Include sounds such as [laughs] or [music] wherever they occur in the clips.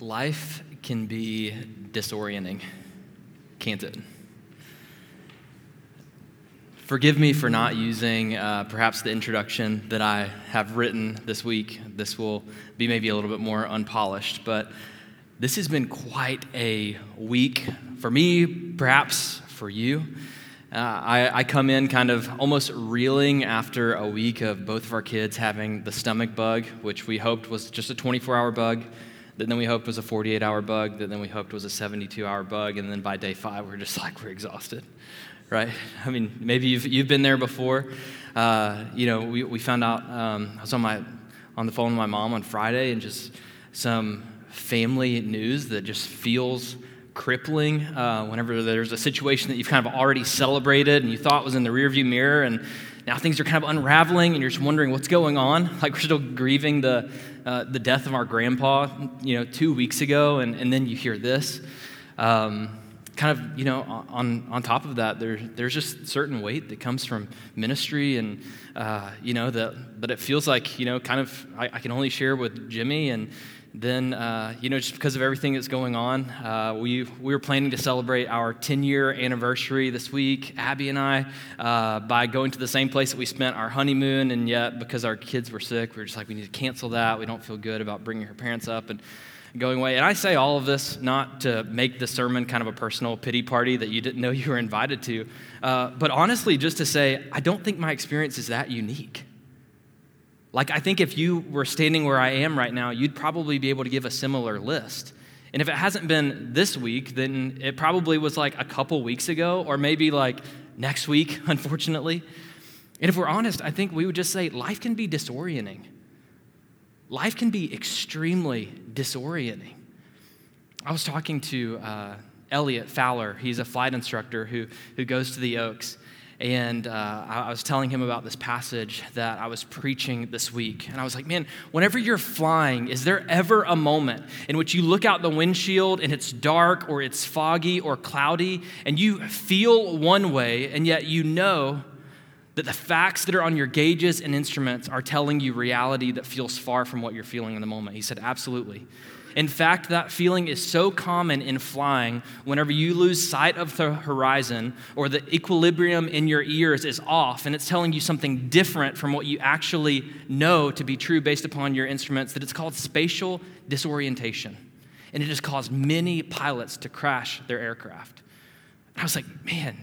Life can be disorienting, can't it? Forgive me for not using uh, perhaps the introduction that I have written this week. This will be maybe a little bit more unpolished, but this has been quite a week for me, perhaps for you. Uh, I, I, come in kind of almost reeling after a week of both of our kids having the stomach bug, which we hoped was just a 24 hour bug, that then we hoped was a 48 hour bug, that then we hoped was a 72 hour bug, and then by day five, we're just like, we're exhausted, right? I mean, maybe you've, you've been there before. Uh, you know, we, we found out, um, I was on, my, on the phone with my mom on Friday, and just some family news that just feels crippling uh, whenever there's a situation that you've kind of already celebrated and you thought was in the rearview mirror and now things are kind of unraveling and you're just wondering what's going on. [laughs] Like we're still grieving the, uh, the death of our grandpa you know two weeks ago and, and then you hear this. Um, kind of you know on, on top of that there, there's just certain weight that comes from ministry and uh, you know that but it feels like you know kind of I, I can only share with jimmy and then, uh, you know, just because of everything that's going on, uh, we, we were planning to celebrate our 10 year anniversary this week, Abby and I, uh, by going to the same place that we spent our honeymoon. And yet, because our kids were sick, we were just like, we need to cancel that. We don't feel good about bringing her parents up and going away. And I say all of this not to make the sermon kind of a personal pity party that you didn't know you were invited to, uh, but honestly, just to say, I don't think my experience is that unique. Like, I think if you were standing where I am right now, you'd probably be able to give a similar list. And if it hasn't been this week, then it probably was like a couple weeks ago, or maybe like next week, [laughs] unfortunately. And if we're honest, I think we would just say life can be disorienting. Life can be extremely disorienting. I was talking to uh, Elliot Fowler. He's a flight instructor who, who goes to the Oaks. And uh, I was telling him about this passage that I was preaching this week. And I was like, man, whenever you're flying, is there ever a moment in which you look out the windshield and it's dark or it's foggy or cloudy and you feel one way, and yet you know that the facts that are on your gauges and instruments are telling you reality that feels far from what you're feeling in the moment? He said, absolutely. In fact, that feeling is so common in flying whenever you lose sight of the horizon or the equilibrium in your ears is off and it's telling you something different from what you actually know to be true based upon your instruments, that it's called spatial disorientation. And it has caused many pilots to crash their aircraft. I was like, man,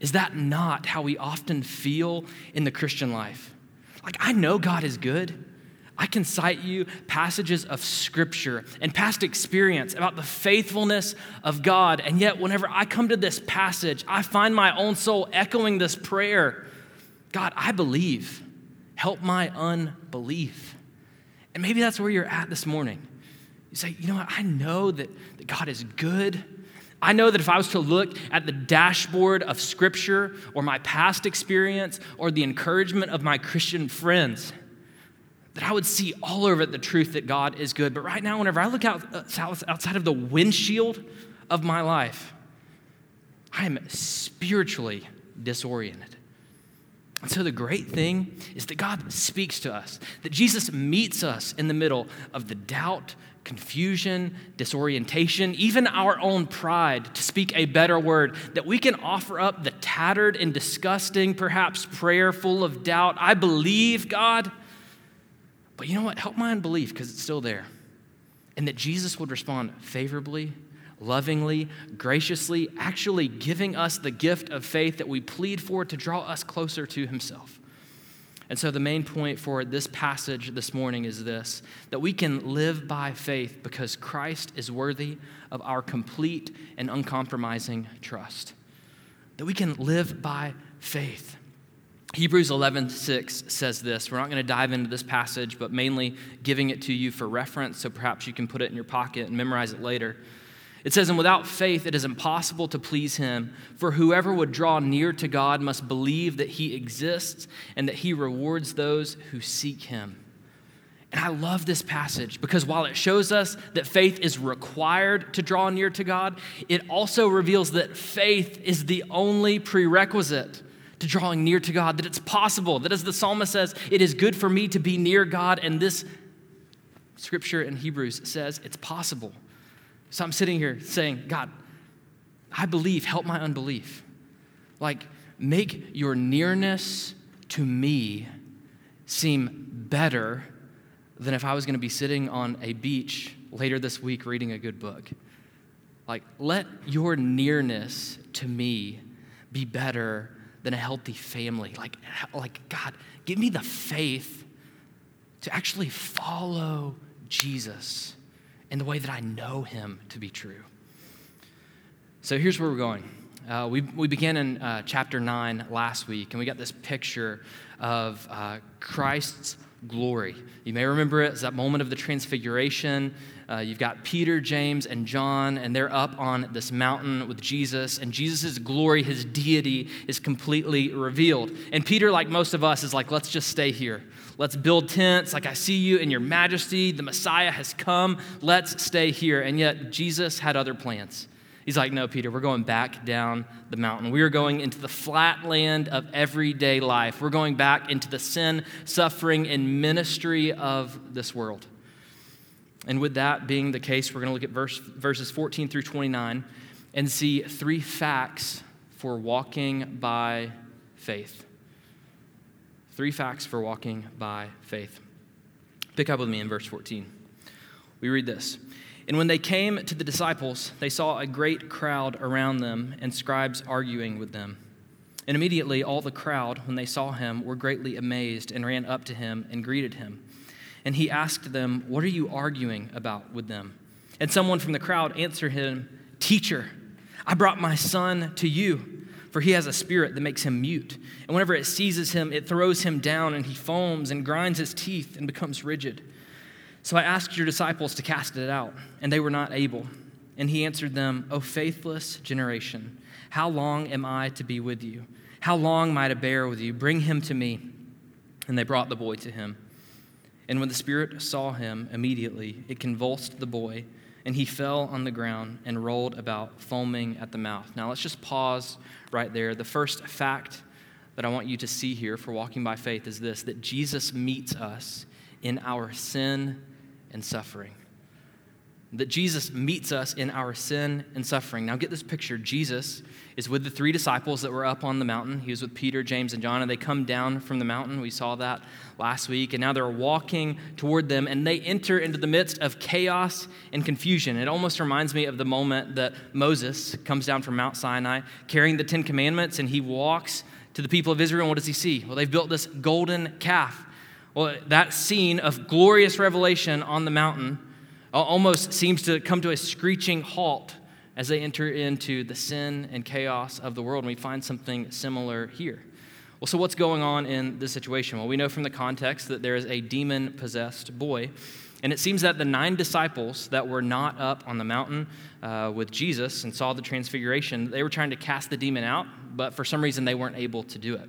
is that not how we often feel in the Christian life? Like, I know God is good. I can cite you passages of scripture and past experience about the faithfulness of God. And yet, whenever I come to this passage, I find my own soul echoing this prayer God, I believe. Help my unbelief. And maybe that's where you're at this morning. You say, you know what? I know that, that God is good. I know that if I was to look at the dashboard of Scripture or my past experience or the encouragement of my Christian friends, that I would see all over it the truth that God is good. But right now, whenever I look out uh, outside of the windshield of my life, I am spiritually disoriented. And so the great thing is that God speaks to us, that Jesus meets us in the middle of the doubt, confusion, disorientation, even our own pride, to speak a better word, that we can offer up the tattered and disgusting, perhaps prayer full of doubt. I believe, God. But you know what? Help my unbelief because it's still there. And that Jesus would respond favorably, lovingly, graciously, actually giving us the gift of faith that we plead for to draw us closer to Himself. And so, the main point for this passage this morning is this that we can live by faith because Christ is worthy of our complete and uncompromising trust. That we can live by faith. Hebrews 11:6 says this. We're not going to dive into this passage, but mainly giving it to you for reference, so perhaps you can put it in your pocket and memorize it later. It says, And without faith, it is impossible to please him, for whoever would draw near to God must believe that he exists and that he rewards those who seek him. And I love this passage because while it shows us that faith is required to draw near to God, it also reveals that faith is the only prerequisite to drawing near to God, that it's possible, that as the psalmist says, it is good for me to be near God. And this scripture in Hebrews says it's possible So I'm sitting here saying, God, I believe, help my unbelief. Like, make your nearness to me seem better than if I was going to be sitting on a beach later this week reading a good book. Like, let your nearness to me be better than a healthy family. Like, like God, give me the faith to actually follow Jesus in the way that I know him to be true. So here's where we're going. Uh, we, we began in uh, chapter 9 last week, and we got this picture of uh, Christ's glory. You may remember it as that moment of the transfiguration. Uh, you've got Peter, James, and John, and they're up on this mountain with Jesus, and Jesus' glory, his deity, is completely revealed. And Peter, like most of us, is like, let's just stay here. Let's build tents. Like, I see you in your majesty. The Messiah has come. Let's stay here. And yet, Jesus had other plans. He's like, No, Peter, we're going back down the mountain. We are going into the flat land of everyday life. We're going back into the sin, suffering, and ministry of this world. And with that being the case, we're going to look at verse, verses 14 through 29 and see three facts for walking by faith. Three facts for walking by faith. Pick up with me in verse 14. We read this. And when they came to the disciples, they saw a great crowd around them and scribes arguing with them. And immediately all the crowd, when they saw him, were greatly amazed and ran up to him and greeted him. And he asked them, What are you arguing about with them? And someone from the crowd answered him, Teacher, I brought my son to you, for he has a spirit that makes him mute. And whenever it seizes him, it throws him down, and he foams and grinds his teeth and becomes rigid. So I asked your disciples to cast it out, and they were not able. And he answered them, O faithless generation, how long am I to be with you? How long am I to bear with you? Bring him to me. And they brought the boy to him. And when the Spirit saw him, immediately it convulsed the boy, and he fell on the ground and rolled about, foaming at the mouth. Now let's just pause right there. The first fact that I want you to see here for walking by faith is this that Jesus meets us in our sin and suffering. That Jesus meets us in our sin and suffering. Now, get this picture. Jesus is with the three disciples that were up on the mountain. He was with Peter, James, and John, and they come down from the mountain. We saw that last week. And now they're walking toward them, and they enter into the midst of chaos and confusion. It almost reminds me of the moment that Moses comes down from Mount Sinai carrying the Ten Commandments, and he walks to the people of Israel. And what does he see? Well, they've built this golden calf well, that scene of glorious revelation on the mountain almost seems to come to a screeching halt as they enter into the sin and chaos of the world. And we find something similar here. Well, so what's going on in this situation? Well, we know from the context that there is a demon possessed boy. And it seems that the nine disciples that were not up on the mountain uh, with Jesus and saw the transfiguration, they were trying to cast the demon out, but for some reason they weren't able to do it.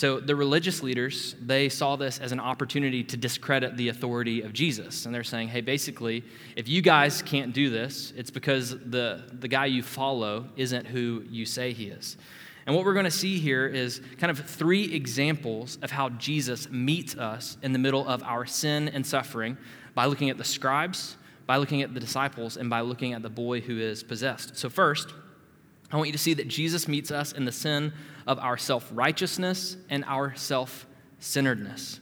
So the religious leaders, they saw this as an opportunity to discredit the authority of Jesus. And they're saying, hey, basically, if you guys can't do this, it's because the, the guy you follow isn't who you say he is. And what we're going to see here is kind of three examples of how Jesus meets us in the middle of our sin and suffering by looking at the scribes, by looking at the disciples, and by looking at the boy who is possessed. So, first, I want you to see that Jesus meets us in the sin of our self righteousness and our self centeredness.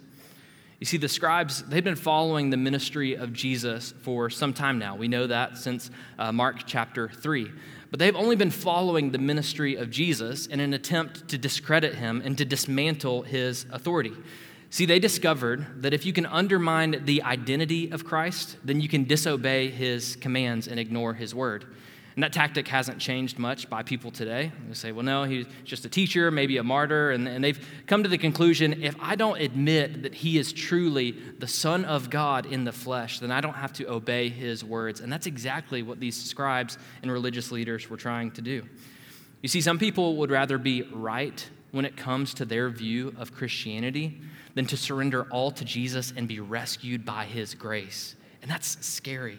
You see, the scribes, they've been following the ministry of Jesus for some time now. We know that since uh, Mark chapter 3. But they've only been following the ministry of Jesus in an attempt to discredit him and to dismantle his authority. See, they discovered that if you can undermine the identity of Christ, then you can disobey his commands and ignore his word. And that tactic hasn't changed much by people today. They say, well, no, he's just a teacher, maybe a martyr. And, and they've come to the conclusion if I don't admit that he is truly the Son of God in the flesh, then I don't have to obey his words. And that's exactly what these scribes and religious leaders were trying to do. You see, some people would rather be right when it comes to their view of Christianity than to surrender all to Jesus and be rescued by his grace. And that's scary.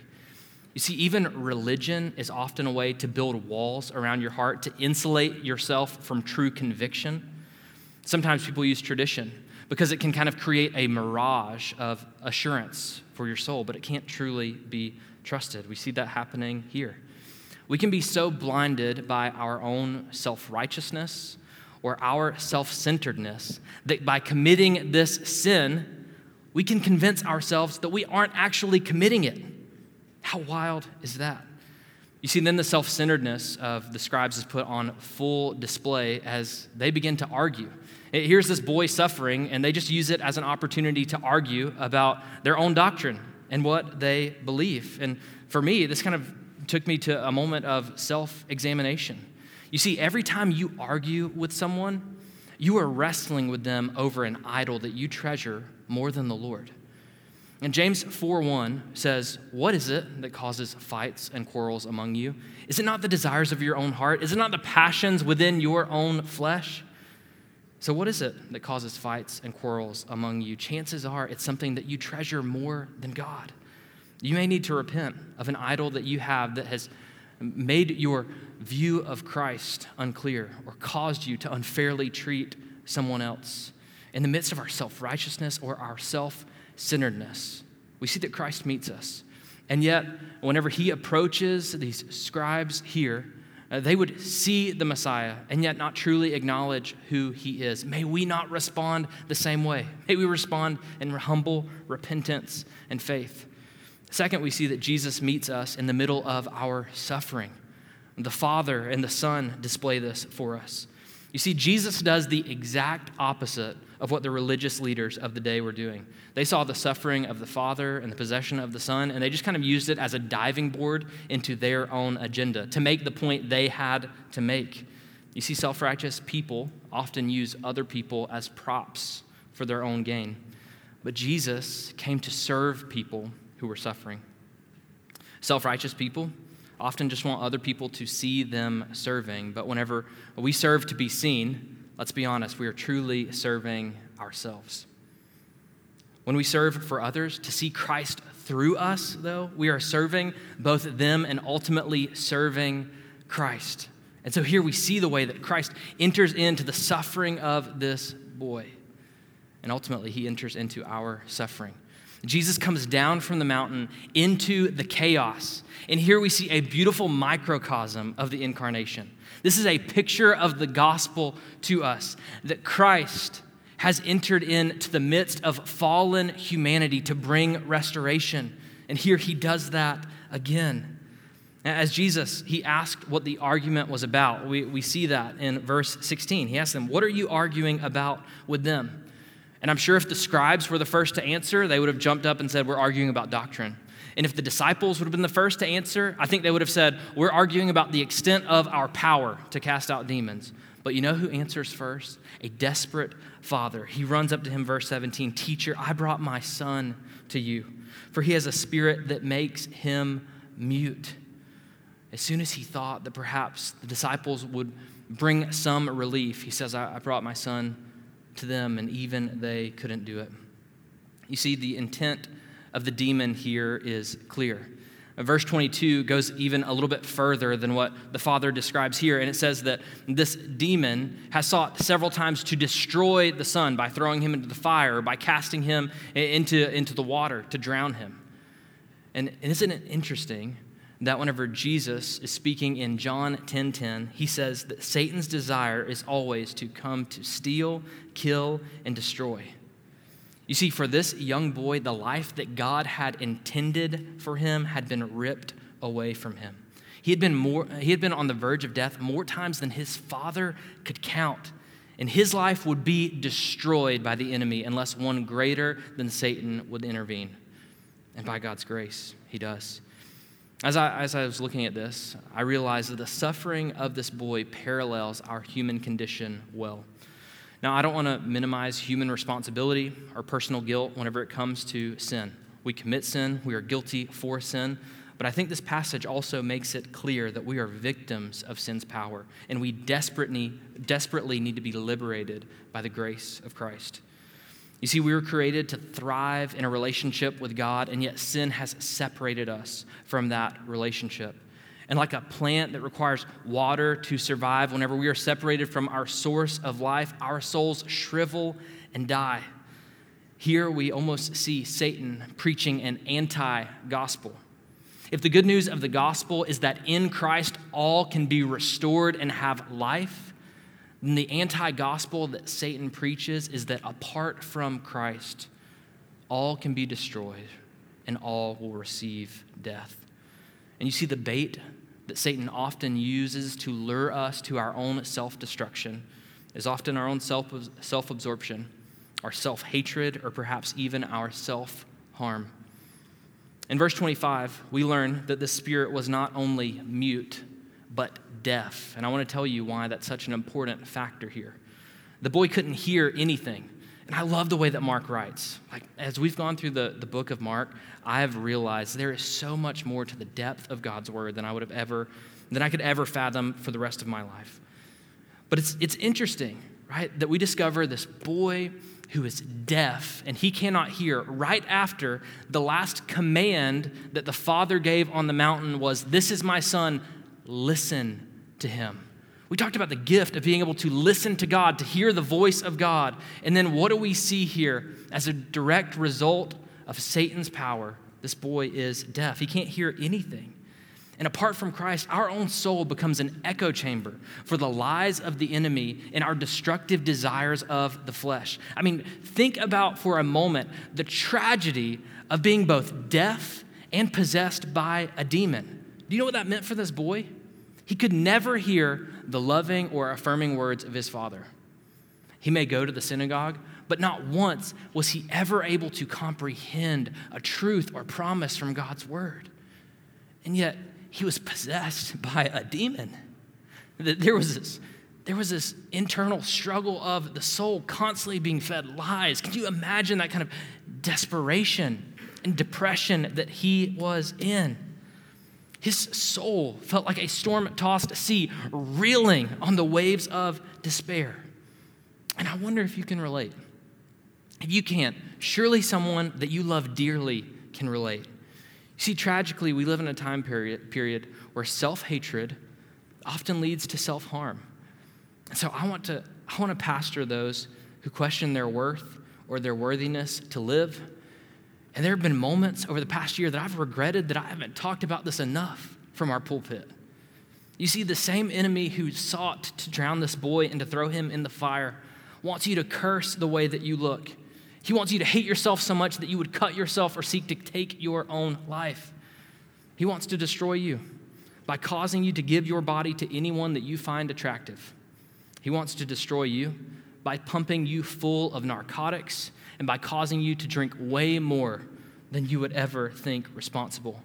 You see, even religion is often a way to build walls around your heart to insulate yourself from true conviction. Sometimes people use tradition. because it can kind of create a mirage of assurance for your soul, but it can't truly be trusted. We see that happening here. We can be so blinded by our own self righteousness or our self centeredness that by committing this sin, we can convince ourselves that we aren't actually committing it. How wild is that? You see, then the self centeredness of the scribes is put on full display as they begin to argue. Here's this boy suffering, and they just use it as an opportunity to argue about their own doctrine and what they believe. And for me, this kind of took me to a moment of self examination. You see, every time you argue with someone, you are wrestling with them over an idol that you treasure more than the Lord. And James 4:1 says, "What is it that causes fights and quarrels among you? Is it not the desires of your own heart? Is it not the passions within your own flesh?" So, what is it that causes fights and quarrels among you? Chances are it's something that you treasure more than God. You may need to repent of an idol that you have that has made your view of Christ unclear or caused you to unfairly treat someone else. In the midst of our self righteousness or our self centeredness, we see that Christ meets us. And yet, whenever he approaches these scribes here, uh, they would see the Messiah and yet not truly acknowledge who he is. May we not respond the same way. May we respond in humble repentance and faith. Second, we see that Jesus meets us in the middle of our suffering. The Father and the Son display this for us. You see, Jesus does the exact opposite of what the religious leaders of the day were doing. They saw the suffering of the Father and the possession of the Son, and they just kind of used it as a diving board into their own agenda to make the point they had to make. You see, self righteous people often use other people as props for their own gain. But Jesus came to serve people who were suffering. Self righteous people often just want other people to see them serving, but whenever we serve to be seen, let's be honest, we are truly serving ourselves. When we serve for others, to see Christ through us, though, we are serving both them and ultimately serving Christ. And so here we see the way that Christ enters into the suffering of this boy. And ultimately, he enters into our suffering. Jesus comes down from the mountain into the chaos. And here we see a beautiful microcosm of the incarnation. This is a picture of the gospel to us that Christ has entered into the midst of fallen humanity to bring restoration. And here he does that again. As Jesus, he asked what the argument was about. We, we see that in verse 16. He asked them, What are you arguing about with them? And I'm sure if the scribes were the first to answer, they would have jumped up and said, We're arguing about doctrine. And if the disciples would have been the first to answer, I think they would have said, We're arguing about the extent of our power to cast out demons. But you know who answers first? A desperate father. He runs up to him, verse 17 Teacher, I brought my son to you, for he has a spirit that makes him mute. As soon as he thought that perhaps the disciples would bring some relief, he says, I brought my son to them, and even they couldn't do it. You see, the intent of the demon here is clear. Uh, verse 22 goes even a little bit further than what the Father describes here, and it says that this demon has sought several times to destroy the Son by throwing him into the fire, by casting him into, into the water to drown him. And isn't it interesting that whenever Jesus is speaking in John 10:10, 10, 10, he says that Satan's desire is always to come to steal, kill, and destroy. You see, for this young boy, the life that God had intended for him had been ripped away from him. He had been, more, he had been on the verge of death more times than his father could count. And his life would be destroyed by the enemy unless one greater than Satan would intervene. And by God's grace, he does. As I, as I was looking at this, I realized that the suffering of this boy parallels our human condition well. Now, I don't want to minimize human responsibility or personal guilt whenever it comes to sin. We commit sin, we are guilty for sin, but I think this passage also makes it clear that we are victims of sin's power, and we desperately, desperately need to be liberated by the grace of Christ. You see, we were created to thrive in a relationship with God, and yet sin has separated us from that relationship. And like a plant that requires water to survive, whenever we are separated from our source of life, our souls shrivel and die. Here we almost see Satan preaching an anti gospel. If the good news of the gospel is that in Christ all can be restored and have life, the anti gospel that Satan preaches is that apart from Christ, all can be destroyed and all will receive death. And you see the bait that Satan often uses to lure us to our own self destruction is often our own self absorption, our self hatred, or perhaps even our self harm. In verse 25, we learn that the Spirit was not only mute, but deaf. And I want to tell you why that's such an important factor here. The boy couldn't hear anything. And I love the way that Mark writes. Like, as we've gone through the, the book of Mark, I have realized there is so much more to the depth of God's word than I would have ever, than I could ever fathom for the rest of my life. But it's, it's interesting, right, that we discover this boy who is deaf and he cannot hear right after the last command that the father gave on the mountain was this is my son listen to him we talked about the gift of being able to listen to god to hear the voice of god and then what do we see here as a direct result of satan's power this boy is deaf he can't hear anything and apart from Christ, our own soul becomes an echo chamber for the lies of the enemy and our destructive desires of the flesh. I mean, think about for a moment the tragedy of being both deaf and possessed by a demon. Do you know what that meant for this boy? He could never hear the loving or affirming words of his father. He may go to the synagogue, but not once was he ever able to comprehend a truth or promise from God's word. And yet, he was possessed by a demon. There was this, there was this internal struggle of the soul constantly being fed lies. Can you imagine that kind of desperation and depression that he was in? His soul felt like a storm tossed sea reeling on the waves of despair. And I wonder if you can relate. If you can't, surely someone that you love dearly can relate. See, tragically, we live in a time period, period where self hatred often leads to self harm. So I want, to, I want to pastor those who question their worth or their worthiness to live. And there have been moments over the past year that I've regretted that I haven't talked about this enough from our pulpit. You see, the same enemy who sought to drown this boy and to throw him in the fire wants you to curse the way that you look he wants you to hate yourself so much that you would cut yourself or seek to take your own life. He wants to destroy you by causing you to give your body to anyone that you find attractive. He wants to destroy you by pumping you full of narcotics and by causing you to drink way more than you would ever think responsible.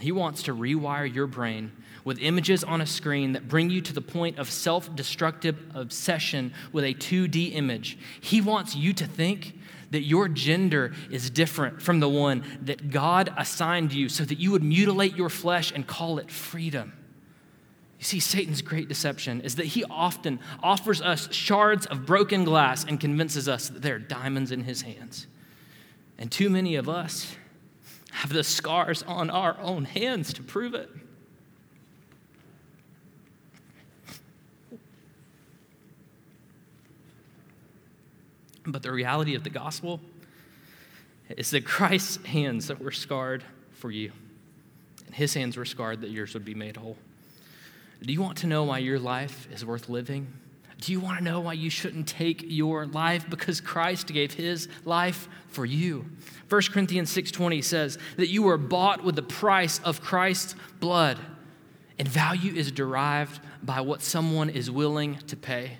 He wants to rewire your brain with images on a screen that bring you to the point of self destructive obsession with a 2D image. He wants you to think that your gender is different from the one that God assigned you so that you would mutilate your flesh and call it freedom. You see, Satan's great deception is that he often offers us shards of broken glass and convinces us that there are diamonds in his hands. And too many of us have the scars on our own hands to prove it. But the reality of the gospel is that Christ's hands that were scarred for you, and his hands were scarred that yours would be made whole. Do you want to know why your life is worth living? Do you want to know why you shouldn't take your life? Because Christ gave his life for you. 1 Corinthians 6:20 says that you were bought with the price of Christ's blood. And value is derived by what someone is willing to pay.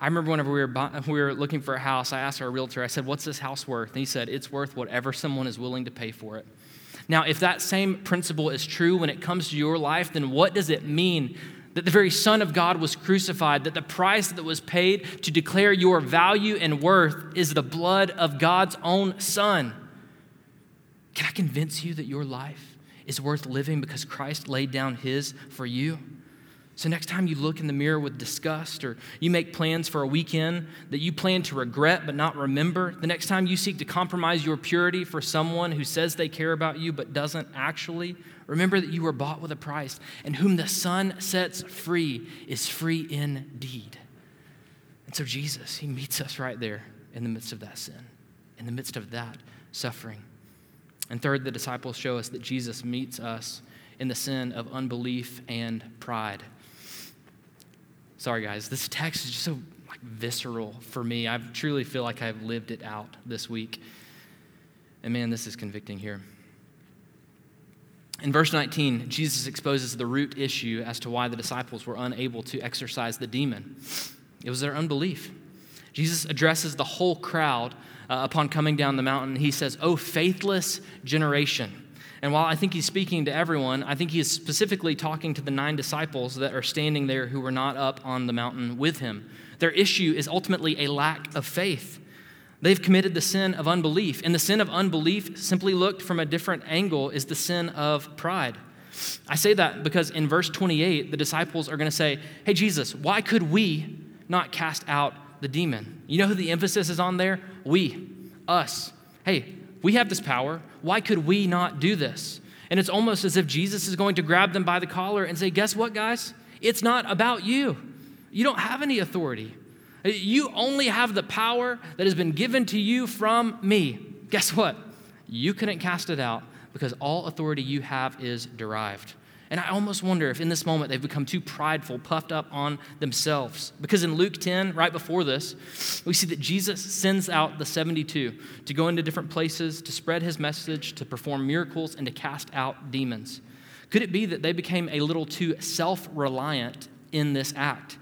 I remember whenever we were, we were looking for a house, I asked our realtor, I said, What's this house worth? And he said, It's worth whatever someone is willing to pay for it. Now, if that same principle is true when it comes to your life, then what does it mean that the very Son of God was crucified, that the price that was paid to declare your value and worth is the blood of God's own Son? Can I convince you that your life is worth living because Christ laid down his for you? So, next time you look in the mirror with disgust, or you make plans for a weekend that you plan to regret but not remember, the next time you seek to compromise your purity for someone who says they care about you but doesn't actually, remember that you were bought with a price, and whom the Son sets free is free indeed. And so, Jesus, He meets us right there in the midst of that sin. in the midst of that suffering. And third, the disciples show us that Jesus meets us in the sin of unbelief and pride. Sorry, guys, this text is just so like visceral for me. I truly feel like I've lived it out this week. And man, this is convicting here. In verse 19, Jesus exposes the root issue as to why the disciples were unable to exorcise the demon. It was their unbelief. Jesus addresses the whole crowd uh, upon coming down the mountain. He says, Oh, faithless generation. And while I think he's speaking to everyone, I think he is specifically talking to the nine disciples that are standing there who were not up on the mountain with him. Their issue is ultimately a lack of faith. They've committed the sin of unbelief. And the sin of unbelief, simply looked from a different angle, is the sin of pride. I say that because in verse 28, the disciples are going to say, Hey, Jesus, why could we not cast out the demon? You know who the emphasis is on there? We, us. Hey, we have this power. Why could we not do this? And it's almost as if Jesus is going to grab them by the collar and say, Guess what, guys? It's not about you. You don't have any authority. You only have the power that has been given to you from me. Guess what? You couldn't cast it out because all authority you have is derived. And I almost wonder if in this moment they've become too prideful, puffed up on themselves. Because in Luke 10, right before this, we see that Jesus sends out the 72 to go into different places, to spread his message, to perform miracles, and to cast out demons. Could it be that they became a little too self reliant in this act?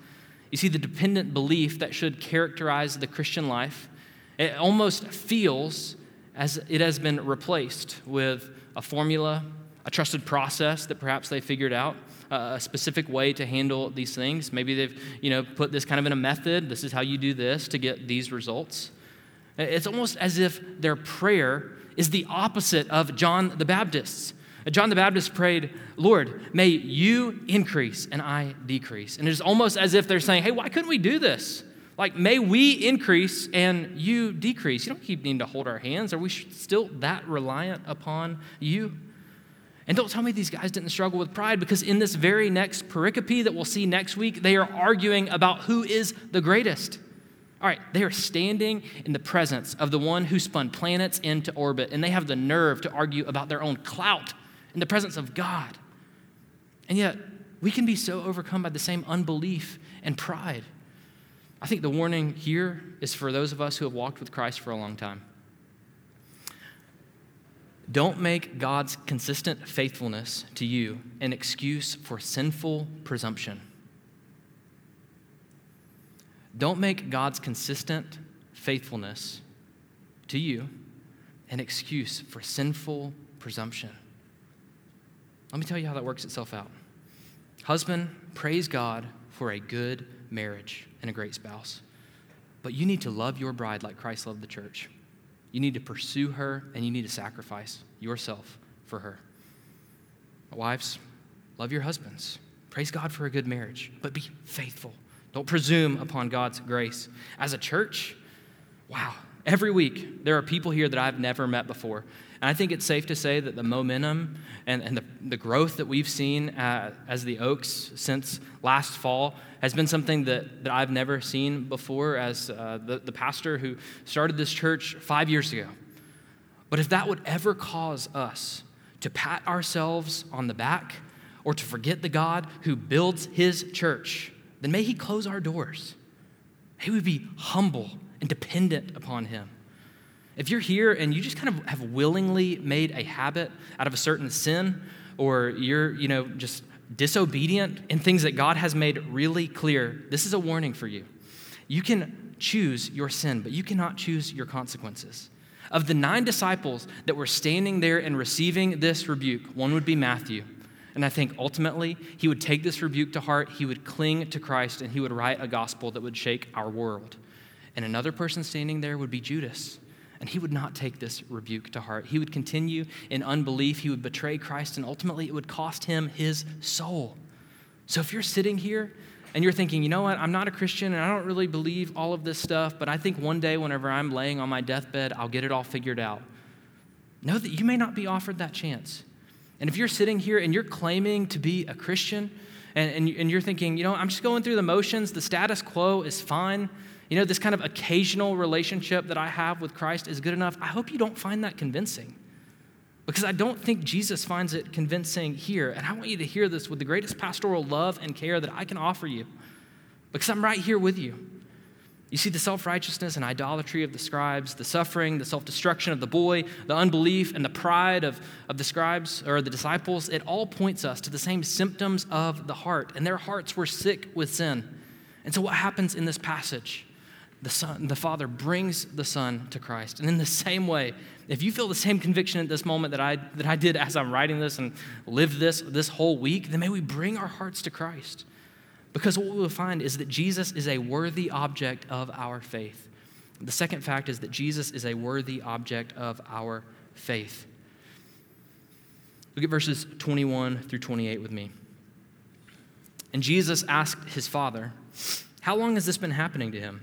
You see, the dependent belief that should characterize the Christian life, it almost feels as it has been replaced with a formula, a trusted process that perhaps they figured out, a specific way to handle these things. Maybe they've, you know, put this kind of in a method. This is how you do this to get these results. It's almost as if their prayer is the opposite of John the Baptist's. John the Baptist prayed, Lord, may you increase and I decrease. And it's almost as if they're saying, hey, why couldn't we do this? Like, may we increase and you decrease. You don't keep needing to hold our hands. Are we still that reliant upon you? And don't tell me these guys didn't struggle with pride because in this very next pericope that we'll see next week, they are arguing about who is the greatest. All right, they are standing in the presence of the one who spun planets into orbit, and they have the nerve to argue about their own clout in the presence of God. And yet, we can be so overcome by the same unbelief and pride. I think the warning here is for those of us who have walked with Christ for a long time. Don't make God's consistent faithfulness to you an excuse for sinful presumption. Don't make God's consistent faithfulness to you an excuse for sinful presumption. Let me tell you how that works itself out. Husband, praise God for a good marriage and a great spouse. But you need to love your bride like Christ loved the church. You need to pursue her and you need to sacrifice yourself for her. Wives, love your husbands. Praise God for a good marriage, but be faithful. Don't presume upon God's grace. As a church, wow, every week there are people here that I've never met before. And I think it's safe to say that the momentum and, and the, the growth that we've seen uh, as the Oaks since last fall has been something that, that I've never seen before as uh, the, the pastor who started this church five years ago. But if that would ever cause us to pat ourselves on the back or to forget the God who builds his church, then may he close our doors. May we be humble and dependent upon him. If you're here and you just kind of have willingly made a habit out of a certain sin, or you're, you know, just disobedient in things that God has made really clear, this is a warning for you. You can choose your sin, but you cannot choose your consequences. Of the nine disciples that were standing there and receiving this rebuke, one would be Matthew. And I think ultimately he would take this rebuke to heart, he would cling to Christ, and he would write a gospel that would shake our world. And another person standing there would be Judas. And he would not take this rebuke to heart. He would continue in unbelief. He would betray Christ, and ultimately it would cost him his soul. So if you're sitting here and you're thinking, you know what, I'm not a Christian and I don't really believe all of this stuff, but I think one day, whenever I'm laying on my deathbed, I'll get it all figured out. Know that you may not be offered that chance. And if you're sitting here and you're claiming to be a Christian, and, and, and you're thinking, you know, I'm just going through the motions, the status quo is fine, You know, this kind of occasional relationship that I have with Christ is good enough. I hope you don't find that convincing because I don't think Jesus finds it convincing here. And I want you to hear this with the greatest pastoral love and care that I can offer you because I'm right here with you. You see the self righteousness and idolatry of the scribes, the suffering, the self destruction of the boy, the unbelief, and the pride of, of the scribes or the disciples. It all points us to the same symptoms of the heart, and their hearts were sick with sin. And so, what happens in this passage? The, son, the Father brings the Son to Christ. And in the same way, if you feel the same conviction at this moment that I, that I did as I'm writing this and lived this this whole week, then may we bring our hearts to Christ. Because what we will find is that Jesus is a worthy object of our faith. The second fact is that Jesus is a worthy object of our faith. Look at verses 21 through 28 with me. And Jesus asked his father, How long has this been happening to him?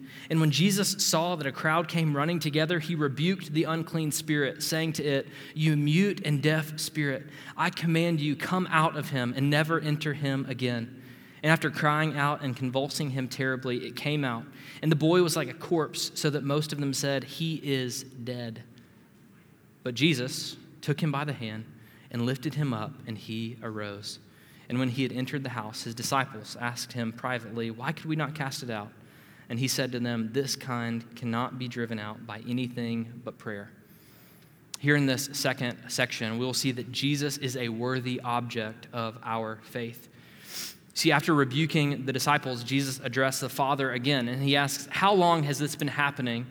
And when Jesus saw that a crowd came running together, he rebuked the unclean spirit, saying to it, You mute and deaf spirit, I command you, come out of him and never enter him again. And after crying out and convulsing him terribly, it came out. And the boy was like a corpse, so that most of them said, He is dead. But Jesus took him by the hand and lifted him up, and he arose. And when he had entered the house, his disciples asked him privately, Why could we not cast it out? And he said to them, This kind cannot be driven out by anything but prayer. Here in this second section, we will see that Jesus is a worthy object of our faith. See, after rebuking the disciples, Jesus addressed the Father again, and he asks, How long has this been happening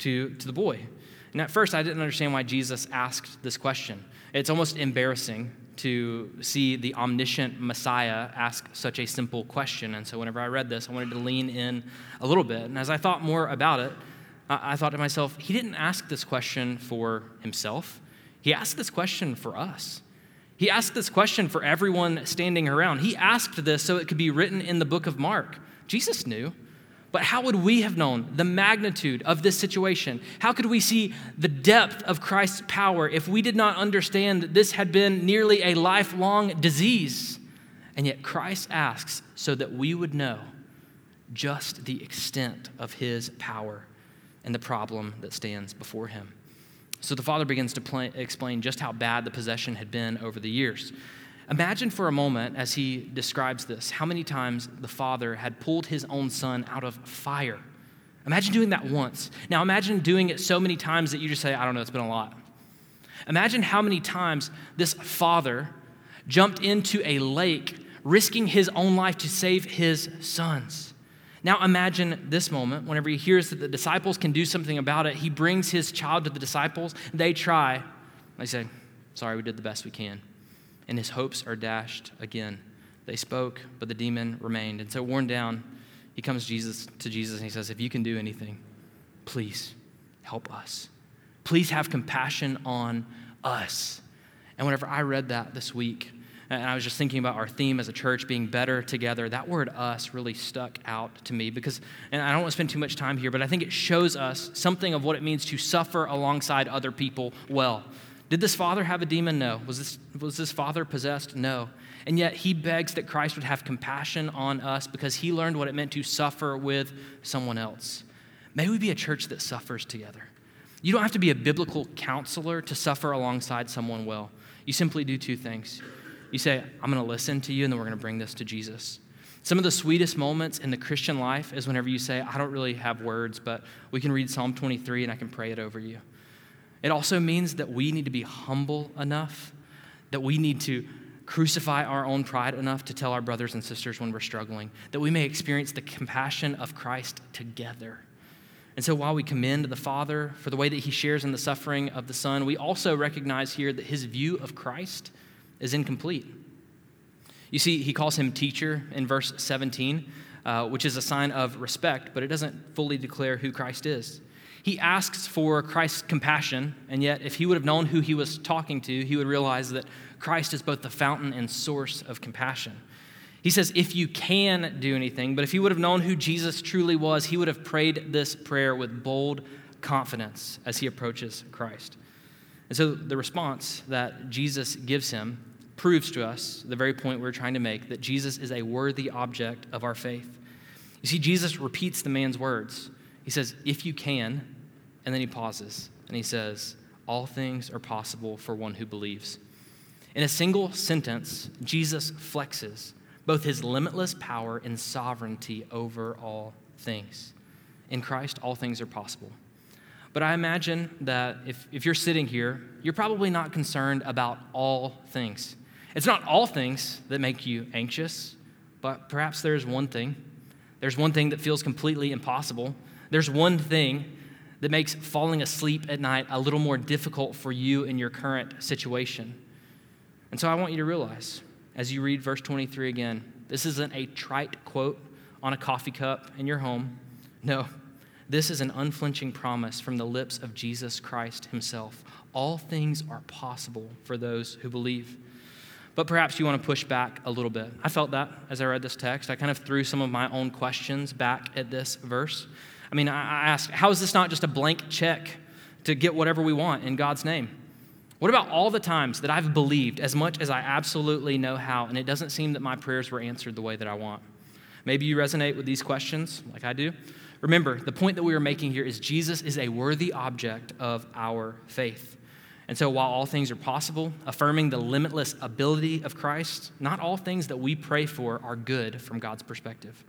to, to the boy? And at first, I didn't understand why Jesus asked this question. It's almost embarrassing to see the omniscient Messiah ask such a simple question. And so, whenever I read this, I wanted to lean in a little bit. And as I thought more about it, I thought to myself, he didn't ask this question for himself, he asked this question for us. He asked this question for everyone standing around. He asked this so it could be written in the book of Mark. Jesus knew. But how would we have known the magnitude of this situation? How could we see the depth of Christ's power if we did not understand that this had been nearly a lifelong disease? And yet Christ asks so that we would know just the extent of his power and the problem that stands before him. So the father begins to explain just how bad the possession had been over the years. Imagine for a moment, as he describes this, how many times the father had pulled his own son out of fire. Imagine doing that once. Now, imagine doing it so many times that you just say, I don't know, it's been a lot. Imagine how many times this father jumped into a lake, risking his own life to save his sons. Now, imagine this moment whenever he hears that the disciples can do something about it. He brings his child to the disciples. They try. They say, Sorry, we did the best we can and his hopes are dashed again. They spoke, but the demon remained. And so, worn down, he comes Jesus, to Jesus and he says, If you can do anything, please help us. Please have compassion on us. And whenever I read that this week, and I was just thinking about our theme as a church being better together, that word us really stuck out to me because, and I don't want to spend too much time here, but I think it shows us something of what it means to suffer alongside other people well. Did this father have a demon? No. Was this, was this father possessed? No. And yet he begs that Christ would have compassion on us because he learned what it meant to suffer with someone else. May we be a church that suffers together. You don't have to be a biblical counselor to suffer alongside someone well. You simply do two things. You say, I'm going to listen to you, and then we're going to bring this to Jesus. Some of the sweetest moments in the Christian life is whenever you say, I don't really have words, but we can read Psalm 23 and I can pray it over you. It also means that we need to be humble enough, that we need to crucify our own pride enough to tell our brothers and sisters when we're struggling, that we may experience the compassion of Christ together. And so while we commend the Father for the way that he shares in the suffering of the Son, we also recognize here that his view of Christ is incomplete. You see, he calls him teacher in verse 17, uh, which is a sign of respect, but it doesn't fully declare who Christ is. He asks for Christ's compassion, and yet, if he would have known who he was talking to, he would realize that Christ is both the fountain and source of compassion. He says, if you can do anything, but if he would have known who Jesus truly was, he would have prayed this prayer with bold confidence as he approaches Christ. And so the response that Jesus gives him proves to us the very point we're trying to make that Jesus is a worthy object of our faith. You see, Jesus repeats the man's words. He says, if you can, and then he pauses and he says, all things are possible for one who believes. In a single sentence, Jesus flexes both his limitless power and sovereignty over all things. In Christ, all things are possible. But I imagine that if, if you're sitting here, you're probably not concerned about all things. It's not all things that make you anxious, but perhaps there's one thing. There's one thing that feels completely impossible. There's one thing that makes falling asleep at night a little more difficult for you in your current situation. And so I want you to realize as you read verse 23 again. This isn't a trite quote on a coffee cup in your home. No, this is an unflinching promise from the lips of Jesus Christ himself. All things are possible for those who believe. But perhaps you want to push back a little bit. I felt that as I read this text. I kind of threw some of my own questions back at this verse. I mean, I ask, how is this not just a blank check to get whatever we want in God's name? What about all the times that I've believed as much as I absolutely know how, and it doesn't seem that my prayers were answered the way that I want? Maybe you resonate with these questions like I do. Remember, the point that we are making here is Jesus is a worthy object of our faith. And so, while all things are possible, affirming the limitless ability of Christ, not all things that we pray for are good from God's perspective.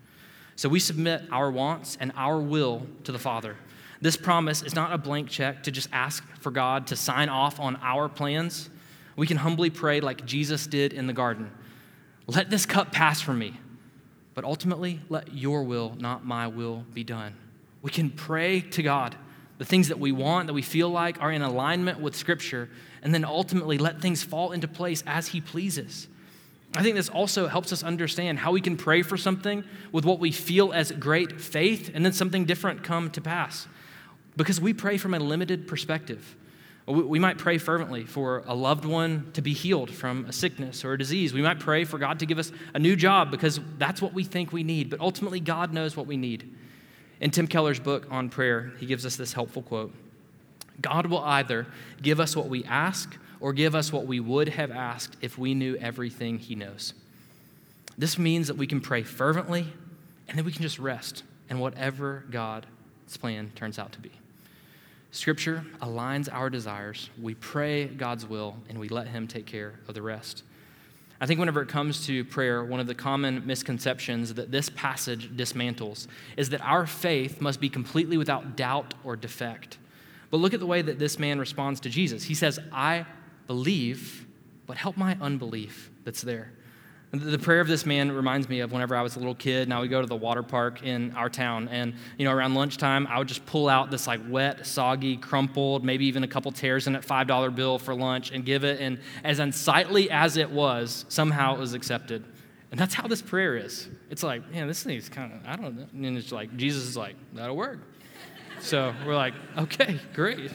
So, we submit our wants and our will to the Father. This promise is not a blank check to just ask for God to sign off on our plans. We can humbly pray like Jesus did in the garden Let this cup pass from me, but ultimately, let your will, not my will, be done. We can pray to God the things that we want, that we feel like are in alignment with Scripture, and then ultimately let things fall into place as He pleases. I think this also helps us understand how we can pray for something with what we feel as great faith, and then something different come to pass because we pray from a limited perspective. We might pray fervently for a loved one to be healed from a sickness or a disease. We might pray for God to give us a new job because that's what we think we need, but ultimately, God knows what we need. In Tim Keller's book on prayer, he gives us this helpful quote God will either give us what we ask or give us what we would have asked if we knew everything he knows. This means that we can pray fervently and then we can just rest in whatever God's plan turns out to be. Scripture aligns our desires. We pray God's will, and we let Him take care of the rest. I think whenever it comes to prayer, one of the common misconceptions that this passage dismantles is that our faith must be completely without doubt or defect. But look at the way that this man responds to Jesus. He says, I believe, but help my unbelief that's there. The prayer of this man reminds me of whenever I was a little kid and I would go to the water park in our town. And, you know, around lunchtime, I would just pull out this like wet, soggy, crumpled, maybe even a couple tears in it $5 bill for lunch and give it. And as unsightly as it was, somehow it was accepted. And that's how this prayer is. It's like, man, this thing's kind of, I don't know. And it's like, Jesus is like, that'll work. So we're like, okay, great.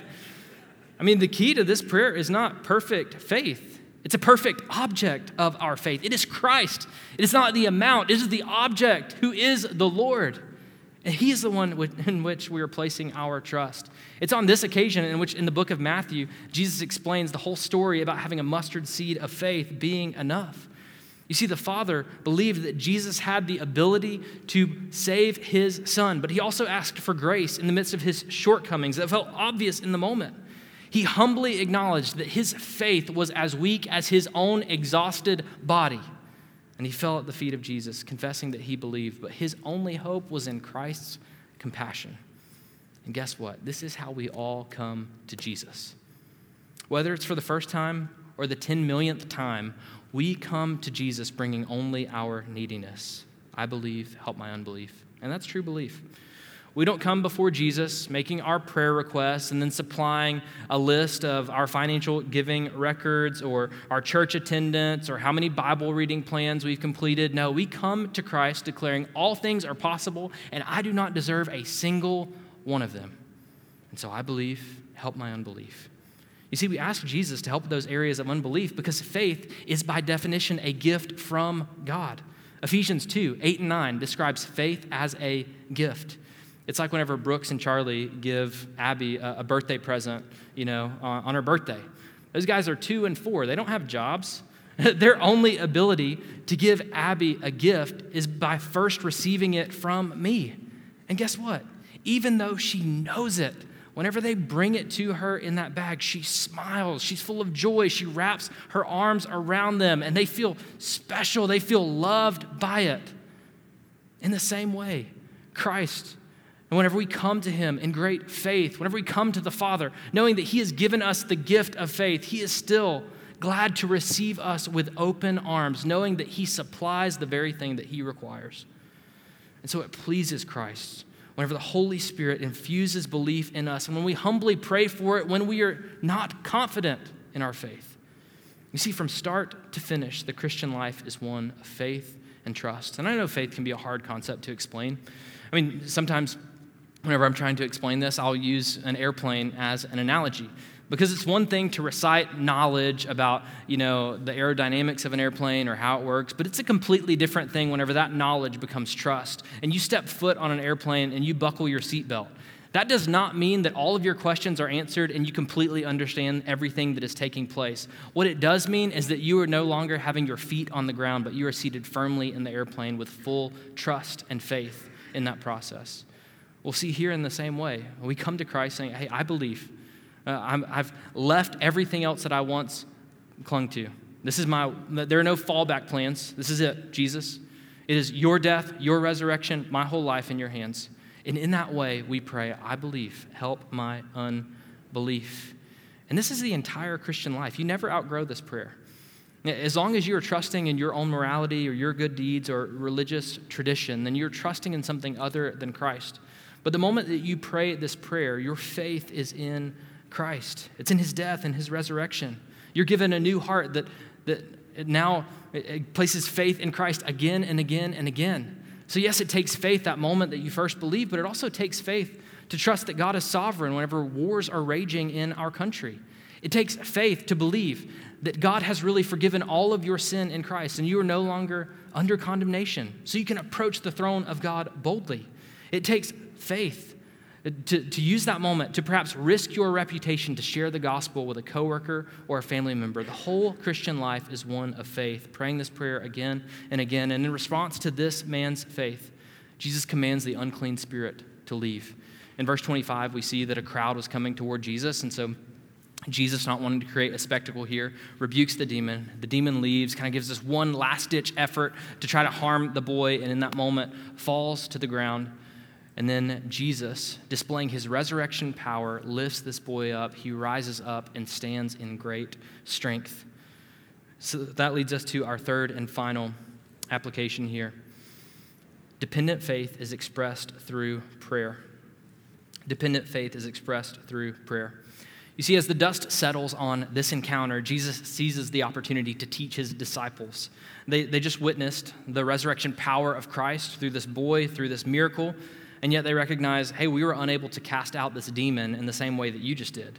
I mean, the key to this prayer is not perfect faith. It's a perfect object of our faith. It is Christ. It is not the amount, it is the object who is the Lord. And He is the one in which we are placing our trust. It's on this occasion in which, in the book of Matthew, Jesus explains the whole story about having a mustard seed of faith being enough. You see, the Father believed that Jesus had the ability to save His Son, but He also asked for grace in the midst of His shortcomings that felt obvious in the moment. He humbly acknowledged that his faith was as weak as his own exhausted body. And he fell at the feet of Jesus, confessing that he believed, but his only hope was in Christ's compassion. And guess what? This is how we all come to Jesus. Whether it's for the first time or the 10 millionth time, we come to Jesus bringing only our neediness. I believe, help my unbelief. And that's true belief. We don't come before Jesus making our prayer requests and then supplying a list of our financial giving records or our church attendance or how many Bible reading plans we've completed. No, we come to Christ declaring all things are possible and I do not deserve a single one of them. And so I believe, help my unbelief. You see, we ask Jesus to help those areas of unbelief because faith is by definition a gift from God. Ephesians 2 8 and 9 describes faith as a gift. It's like whenever Brooks and Charlie give Abby a, a birthday present, you know, on, on her birthday. Those guys are two and four. They don't have jobs. [laughs] Their only ability to give Abby a gift is by first receiving it from me. And guess what? Even though she knows it, whenever they bring it to her in that bag, she smiles. She's full of joy. She wraps her arms around them, and they feel special. They feel loved by it. In the same way, Christ and whenever we come to Him in great faith, whenever we come to the Father, knowing that He has given us the gift of faith, He is still glad to receive us with open arms, knowing that He supplies the very thing that He requires. And so it pleases Christ whenever the Holy Spirit infuses belief in us and when we humbly pray for it when we are not confident in our faith. You see, from start to finish, the Christian life is one of faith and trust. And I know faith can be a hard concept to explain. I mean, sometimes whenever I'm trying to explain this, I'll use an airplane as an analogy. Because it's one thing to recite knowledge about, you know, the aerodynamics of an airplane or how it works, but it's a completely different thing whenever that knowledge becomes trust. And you step foot on an airplane and you buckle your seatbelt. That does not mean that all of your questions are answered and you completely understand everything that is taking place. What it does mean is that you are no longer having your feet on the ground, but you are seated firmly in the airplane with full trust and faith in that process. We'll see here in the same way. We come to Christ saying, Hey, I believe. Uh, i have left everything else that I once clung to. This is my, there are no fallback plans. This is it, Jesus. It is your death, your resurrection, my whole life in your hands. And in that way, we pray, I believe, help my unbelief. And this is the entire Christian life. You never outgrow this prayer. As long as you are trusting in your own morality or your good deeds or religious tradition, then you're trusting in something other than Christ. But the moment that you pray this prayer, your faith is in Christ. It's in his death and his resurrection. You're given a new heart that, that now places faith in Christ again and again and again. So, yes, it takes faith that moment that you first believe, but it also takes faith to trust that God is sovereign whenever wars are raging in our country. It takes faith to believe that God has really forgiven all of your sin in Christ and you are no longer under condemnation. So you can approach the throne of God boldly. It takes faith. To, to use that moment to perhaps risk your reputation to share the gospel with a coworker or a family member. The whole Christian life is one of faith, praying this prayer again and again. And in response to this man's faith, Jesus commands the unclean spirit to leave. In verse 25, we see that a crowd was coming toward Jesus, and so Jesus, not wanting to create a spectacle here, rebukes the demon. The demon leaves, kind of gives this one last ditch effort to try to harm the boy, and in that moment falls to the ground. And then Jesus, displaying his resurrection power, lifts this boy up. He rises up and stands in great strength. So that leads us to our third and final application here. Dependent faith is expressed through prayer. Dependent faith is expressed through prayer. You see, as the dust settles on this encounter, Jesus seizes the opportunity to teach his disciples. They, they just witnessed the resurrection power of Christ through this boy, through this miracle and yet they recognize, hey, we were unable to cast out this demon in the same way that you just did.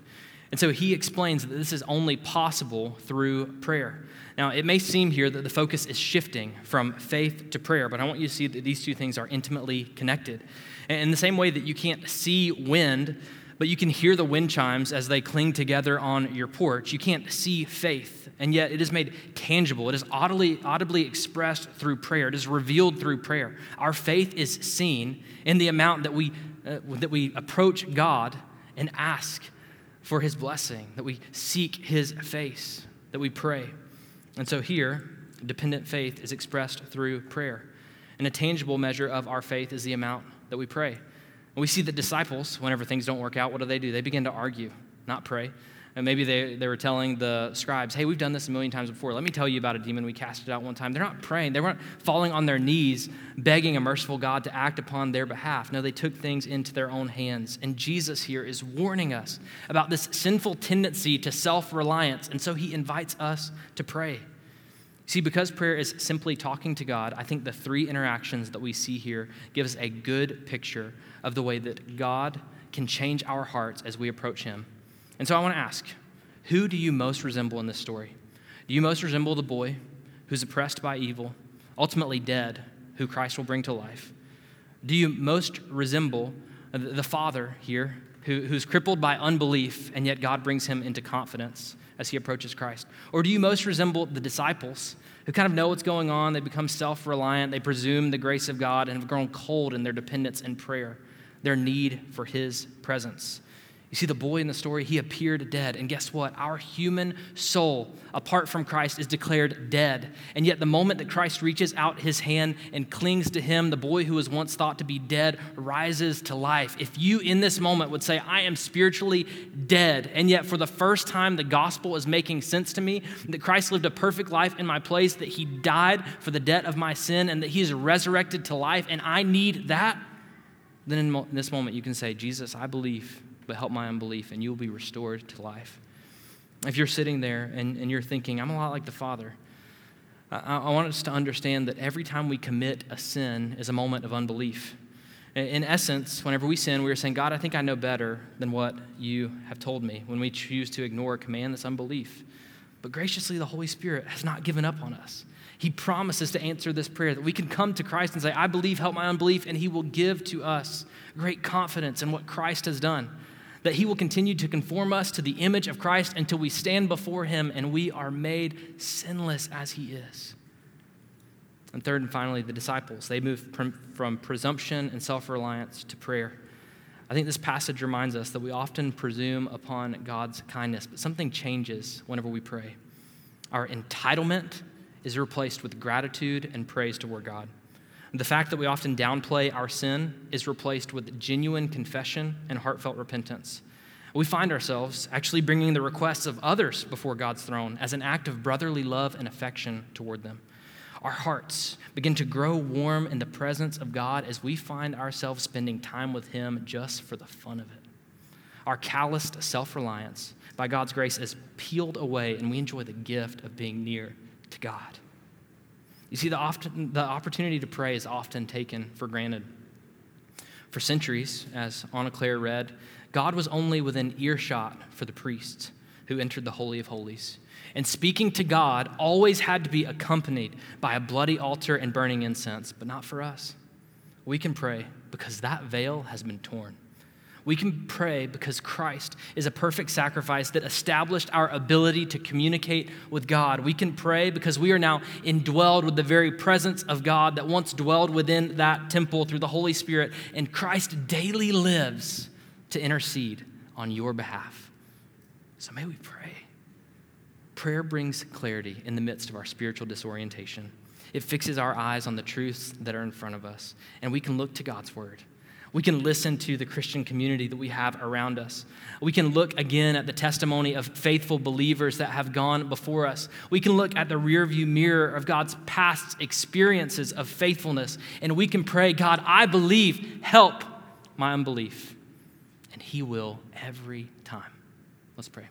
And so he explains that this is only possible through prayer. Now, it may seem here that the focus is shifting from faith to prayer, but I want you to see that these two things are intimately connected. In the same way that you can't see wind, but you can hear the wind chimes as they cling together on your porch, you can't see faith and yet it is made tangible. It is audibly, audibly expressed through prayer. It is revealed through prayer. Our faith is seen in the amount that we, uh, that we approach God and ask for his blessing, that we seek his face, that we pray. And so here, dependent faith is expressed through prayer. And a tangible measure of our faith is the amount that we pray. And we see the disciples, whenever things don't work out, what do they do? They begin to argue, not pray. And maybe they, they were telling the scribes, hey, we've done this a million times before. Let me tell you about a demon. We cast it out one time. They're not praying. They weren't falling on their knees, begging a merciful God to act upon their behalf. No, they took things into their own hands. And Jesus here is warning us about this sinful tendency to self reliance. And so he invites us to pray. See, because prayer is simply talking to God, I think the three interactions that we see here give us a good picture of the way that God can change our hearts as we approach him. And so I want to ask who do you most resemble in this story? Do you most resemble the boy who's oppressed by evil, ultimately dead, who Christ will bring to life? Do you most resemble the Father here, who, who's crippled by unbelief, and yet God brings him into confidence as he approaches Christ? Or do you most resemble the disciples who kind of know what's going on? They become self reliant, they presume the grace of God, and have grown cold in their dependence and prayer, their need for his presence. You see, the boy in the story, he appeared dead. And guess what? Our human soul, apart from Christ, is declared dead. And yet, the moment that Christ reaches out his hand and clings to him, the boy who was once thought to be dead rises to life. If you in this moment would say, I am spiritually dead, and yet for the first time the gospel is making sense to me, that Christ lived a perfect life in my place, that he died for the debt of my sin, and that he is resurrected to life, and I need that, then in this moment you can say, Jesus, I believe but help my unbelief, and you will be restored to life. If you're sitting there and, and you're thinking, I'm a lot like the Father, I, I want us to understand that every time we commit a sin is a moment of unbelief. In essence, whenever we sin, we are saying, God, I think I know better than what you have told me. When we choose to ignore a command, that's unbelief. But graciously, the Holy Spirit has not given up on us. He promises to answer this prayer, that we can come to Christ and say, I believe, help my unbelief, and He will give to us great confidence in what Christ has done that He will continue to conform us to the image of Christ until we stand before Him and we are made sinless as He is. And third and finally, the disciples. They move from, presumption and self reliance to prayer. I think this passage reminds us that we often presume upon God's kindness, but something changes whenever we pray. Our entitlement is replaced with gratitude and praise toward God. The fact that we often downplay our sin is replaced with genuine confession and heartfelt repentance. We find ourselves actually bringing the requests of others before God's throne as an act of brotherly love and affection toward them. Our hearts begin to grow warm in the presence of God as we find ourselves spending time with Him just for the fun of it. Our calloused self reliance, by God's grace, is peeled away, and we enjoy the gift of being near to God. You see, the, often, the opportunity to pray is often taken for granted. For centuries, as Anna Claire read, God was only within earshot for the priests who entered the Holy of Holies. And speaking to God always had to be accompanied by a bloody altar and burning incense, but not for us. We can pray because that veil has been torn. We can pray because Christ is a perfect sacrifice that established our ability to communicate with God. We can pray because we are now indwelled with the very presence of God that once dwelled within that temple through the Holy Spirit, and Christ daily lives to intercede on your behalf. So may we pray. Prayer brings clarity in the midst of our spiritual disorientation. It fixes our eyes on the truths that are in front of us, and we can look to God's word. We can listen to the Christian community that we have around us. We can look again at the testimony of faithful believers that have gone before us. We can look at the rearview mirror of God's past experiences of faithfulness, and we can pray, God, I believe, help my unbelief. And He will every time. Let's pray.